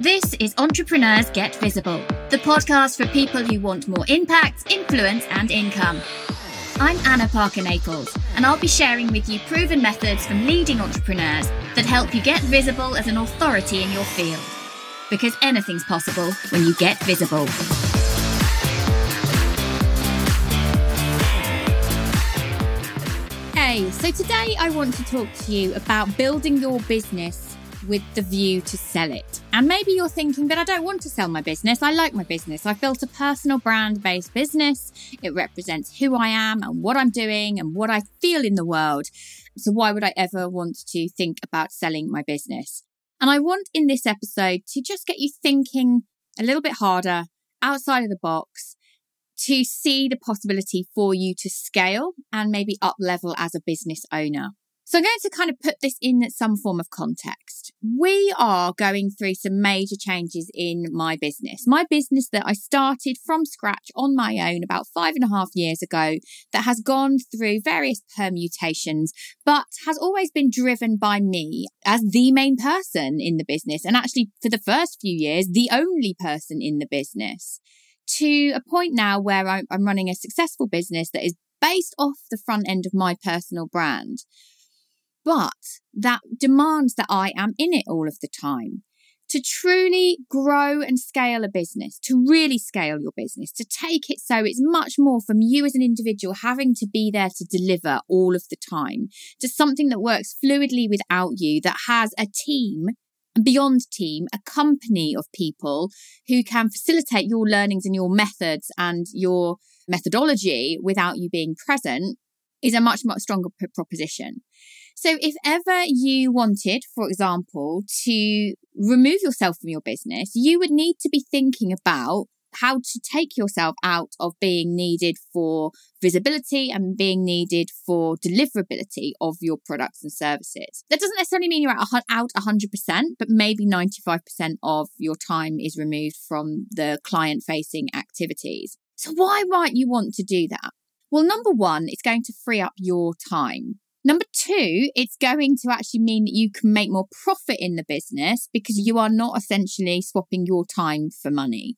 This is Entrepreneurs Get Visible, the podcast for people who want more impact, influence, and income. I'm Anna Parker Naples, and I'll be sharing with you proven methods from leading entrepreneurs that help you get visible as an authority in your field. Because anything's possible when you get visible. Hey, so today I want to talk to you about building your business with the view to sell it. And maybe you're thinking that I don't want to sell my business. I like my business. I've built a personal brand based business. It represents who I am and what I'm doing and what I feel in the world. So why would I ever want to think about selling my business? And I want in this episode to just get you thinking a little bit harder outside of the box to see the possibility for you to scale and maybe up level as a business owner. So I'm going to kind of put this in some form of context. We are going through some major changes in my business. My business that I started from scratch on my own about five and a half years ago that has gone through various permutations, but has always been driven by me as the main person in the business. And actually for the first few years, the only person in the business to a point now where I'm running a successful business that is based off the front end of my personal brand but that demands that I am in it all of the time. To truly grow and scale a business, to really scale your business, to take it so it's much more from you as an individual having to be there to deliver all of the time to something that works fluidly without you, that has a team beyond team, a company of people who can facilitate your learnings and your methods and your methodology without you being present is a much, much stronger proposition. So if ever you wanted, for example, to remove yourself from your business, you would need to be thinking about how to take yourself out of being needed for visibility and being needed for deliverability of your products and services. That doesn't necessarily mean you're out 100%, but maybe 95% of your time is removed from the client facing activities. So why might you want to do that? Well, number one, it's going to free up your time. Number two, it's going to actually mean that you can make more profit in the business because you are not essentially swapping your time for money.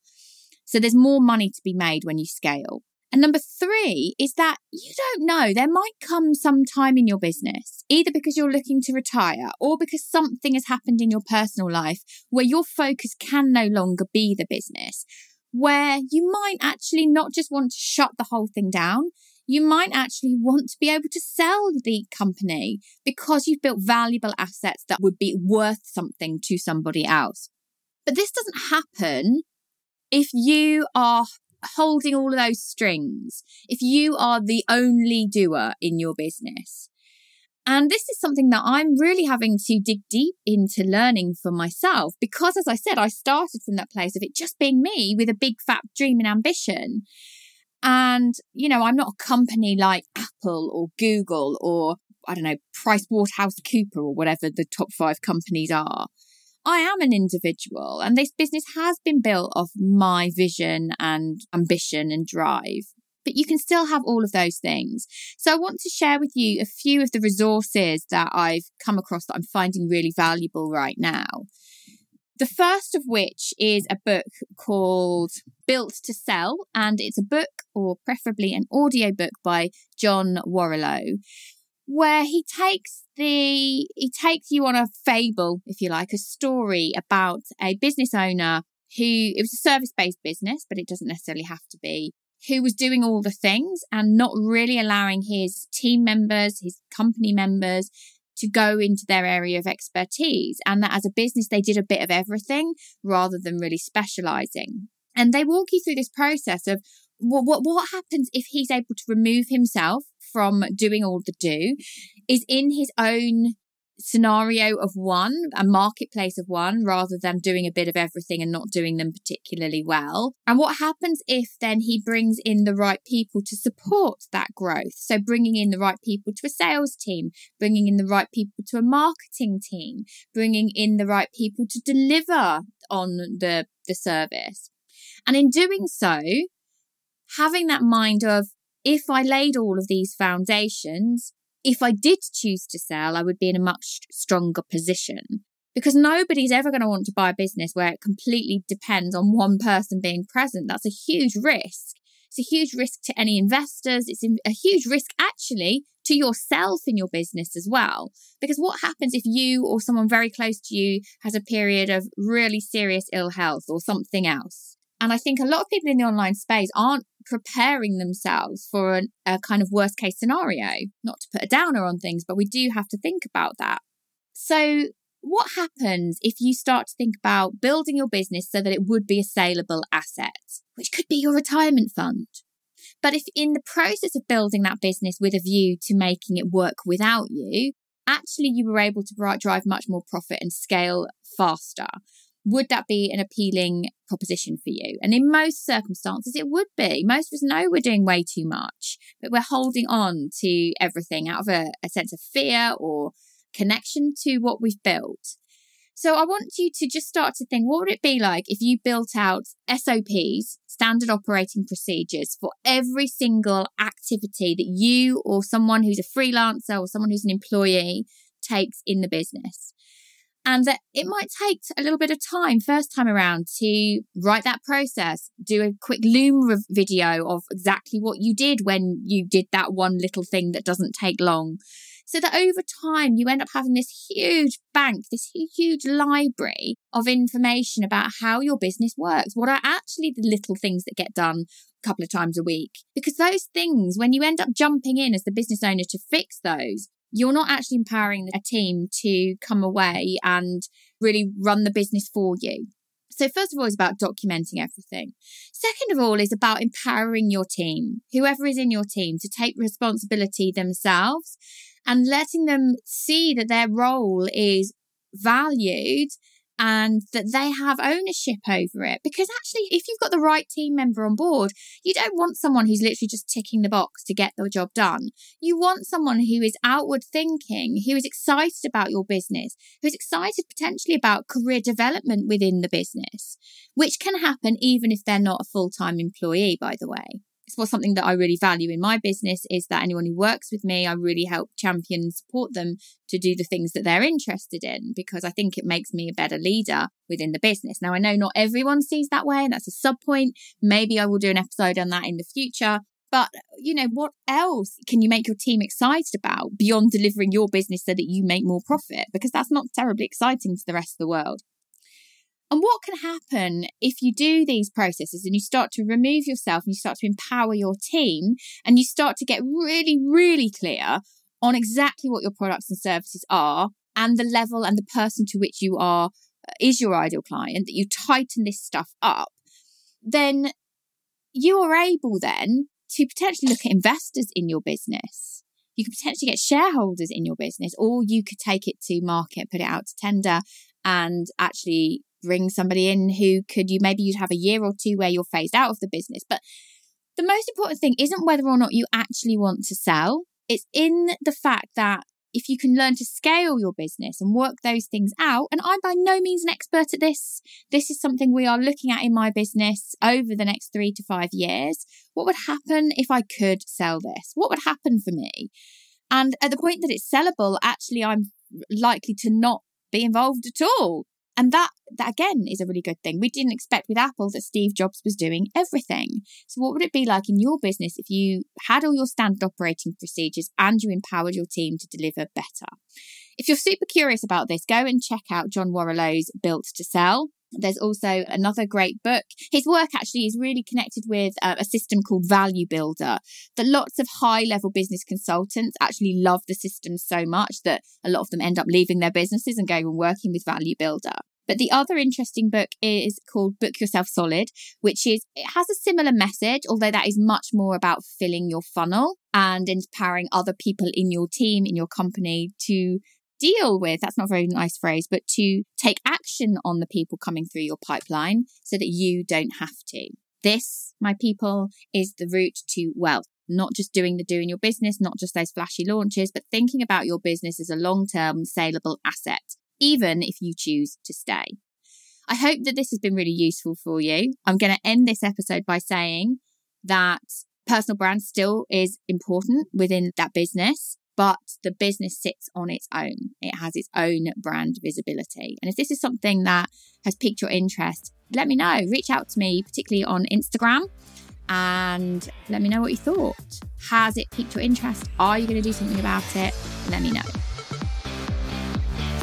So there's more money to be made when you scale. And number three is that you don't know. There might come some time in your business, either because you're looking to retire or because something has happened in your personal life where your focus can no longer be the business, where you might actually not just want to shut the whole thing down, you might actually want to be able to sell the company because you've built valuable assets that would be worth something to somebody else. But this doesn't happen if you are holding all of those strings, if you are the only doer in your business. And this is something that I'm really having to dig deep into learning for myself because, as I said, I started from that place of it just being me with a big fat dream and ambition. And, you know, I'm not a company like Apple or Google or, I don't know, Price Waterhouse Cooper or whatever the top five companies are. I am an individual and this business has been built of my vision and ambition and drive. But you can still have all of those things. So I want to share with you a few of the resources that I've come across that I'm finding really valuable right now. The first of which is a book called Built to Sell, and it's a book, or preferably an audio book by John Warrillow, where he takes the he takes you on a fable, if you like, a story about a business owner who it was a service based business, but it doesn't necessarily have to be, who was doing all the things and not really allowing his team members, his company members, to go into their area of expertise. And that as a business, they did a bit of everything rather than really specializing. And they walk you through this process of well, what, what happens if he's able to remove himself from doing all the do, is in his own scenario of one, a marketplace of one, rather than doing a bit of everything and not doing them particularly well. And what happens if then he brings in the right people to support that growth? So bringing in the right people to a sales team, bringing in the right people to a marketing team, bringing in the right people to deliver on the, the service. And in doing so, having that mind of, if I laid all of these foundations, if I did choose to sell, I would be in a much stronger position. because nobody's ever going to want to buy a business where it completely depends on one person being present. That's a huge risk. It's a huge risk to any investors. It's a huge risk actually to yourself in your business as well. Because what happens if you or someone very close to you has a period of really serious ill health or something else? And I think a lot of people in the online space aren't preparing themselves for an, a kind of worst case scenario. Not to put a downer on things, but we do have to think about that. So, what happens if you start to think about building your business so that it would be a saleable asset, which could be your retirement fund? But if in the process of building that business with a view to making it work without you, actually you were able to drive much more profit and scale faster, would that be an appealing proposition for you? And in most circumstances, it would be. Most of us know we're doing way too much, but we're holding on to everything out of a, a sense of fear or connection to what we've built. So I want you to just start to think what would it be like if you built out SOPs, standard operating procedures for every single activity that you or someone who's a freelancer or someone who's an employee takes in the business and that it might take a little bit of time first time around to write that process do a quick loom video of exactly what you did when you did that one little thing that doesn't take long. So that over time you end up having this huge bank this huge library of information about how your business works what are actually the little things that get done a couple of times a week. Because those things when you end up jumping in as the business owner to fix those you're not actually empowering a team to come away and really run the business for you. So, first of all, it's about documenting everything. Second of all, is about empowering your team, whoever is in your team, to take responsibility themselves and letting them see that their role is valued and that they have ownership over it. Because actually, if you've got the right team member on board, you don't want someone who's literally just ticking the box to get the job done. You want someone who is outward thinking, who is excited about your business, who's excited potentially about career development within the business, which can happen even if they're not a full time employee, by the way for something that I really value in my business is that anyone who works with me, I really help champion and support them to do the things that they're interested in because I think it makes me a better leader within the business. Now, I know not everyone sees that way, and that's a sub point. Maybe I will do an episode on that in the future. But, you know, what else can you make your team excited about beyond delivering your business so that you make more profit? Because that's not terribly exciting to the rest of the world. And what can happen if you do these processes and you start to remove yourself and you start to empower your team and you start to get really, really clear on exactly what your products and services are and the level and the person to which you are uh, is your ideal client, that you tighten this stuff up, then you are able then to potentially look at investors in your business. You could potentially get shareholders in your business, or you could take it to market, put it out to tender, and actually bring somebody in who could you maybe you'd have a year or two where you're phased out of the business. But the most important thing isn't whether or not you actually want to sell. It's in the fact that if you can learn to scale your business and work those things out, and I'm by no means an expert at this, this is something we are looking at in my business over the next three to five years. What would happen if I could sell this? What would happen for me? And at the point that it's sellable, actually, I'm likely to not be involved at all. And that, that again is a really good thing. We didn't expect with Apple that Steve Jobs was doing everything. So what would it be like in your business if you had all your standard operating procedures and you empowered your team to deliver better? If you're super curious about this, go and check out John Warrillow's Built to Sell. There's also another great book. His work actually is really connected with uh, a system called Value Builder that lots of high level business consultants actually love the system so much that a lot of them end up leaving their businesses and going and working with Value Builder. But the other interesting book is called Book Yourself Solid, which is, it has a similar message, although that is much more about filling your funnel and empowering other people in your team, in your company to deal with, that's not a very nice phrase, but to take action on the people coming through your pipeline so that you don't have to. This, my people, is the route to wealth. Not just doing the do in your business, not just those flashy launches, but thinking about your business as a long term saleable asset even if you choose to stay. I hope that this has been really useful for you. I'm going to end this episode by saying that personal brand still is important within that business, but the business sits on its own. It has its own brand visibility. And if this is something that has piqued your interest, let me know. Reach out to me, particularly on Instagram, and let me know what you thought. Has it piqued your interest? Are you going to do something about it? Let me know.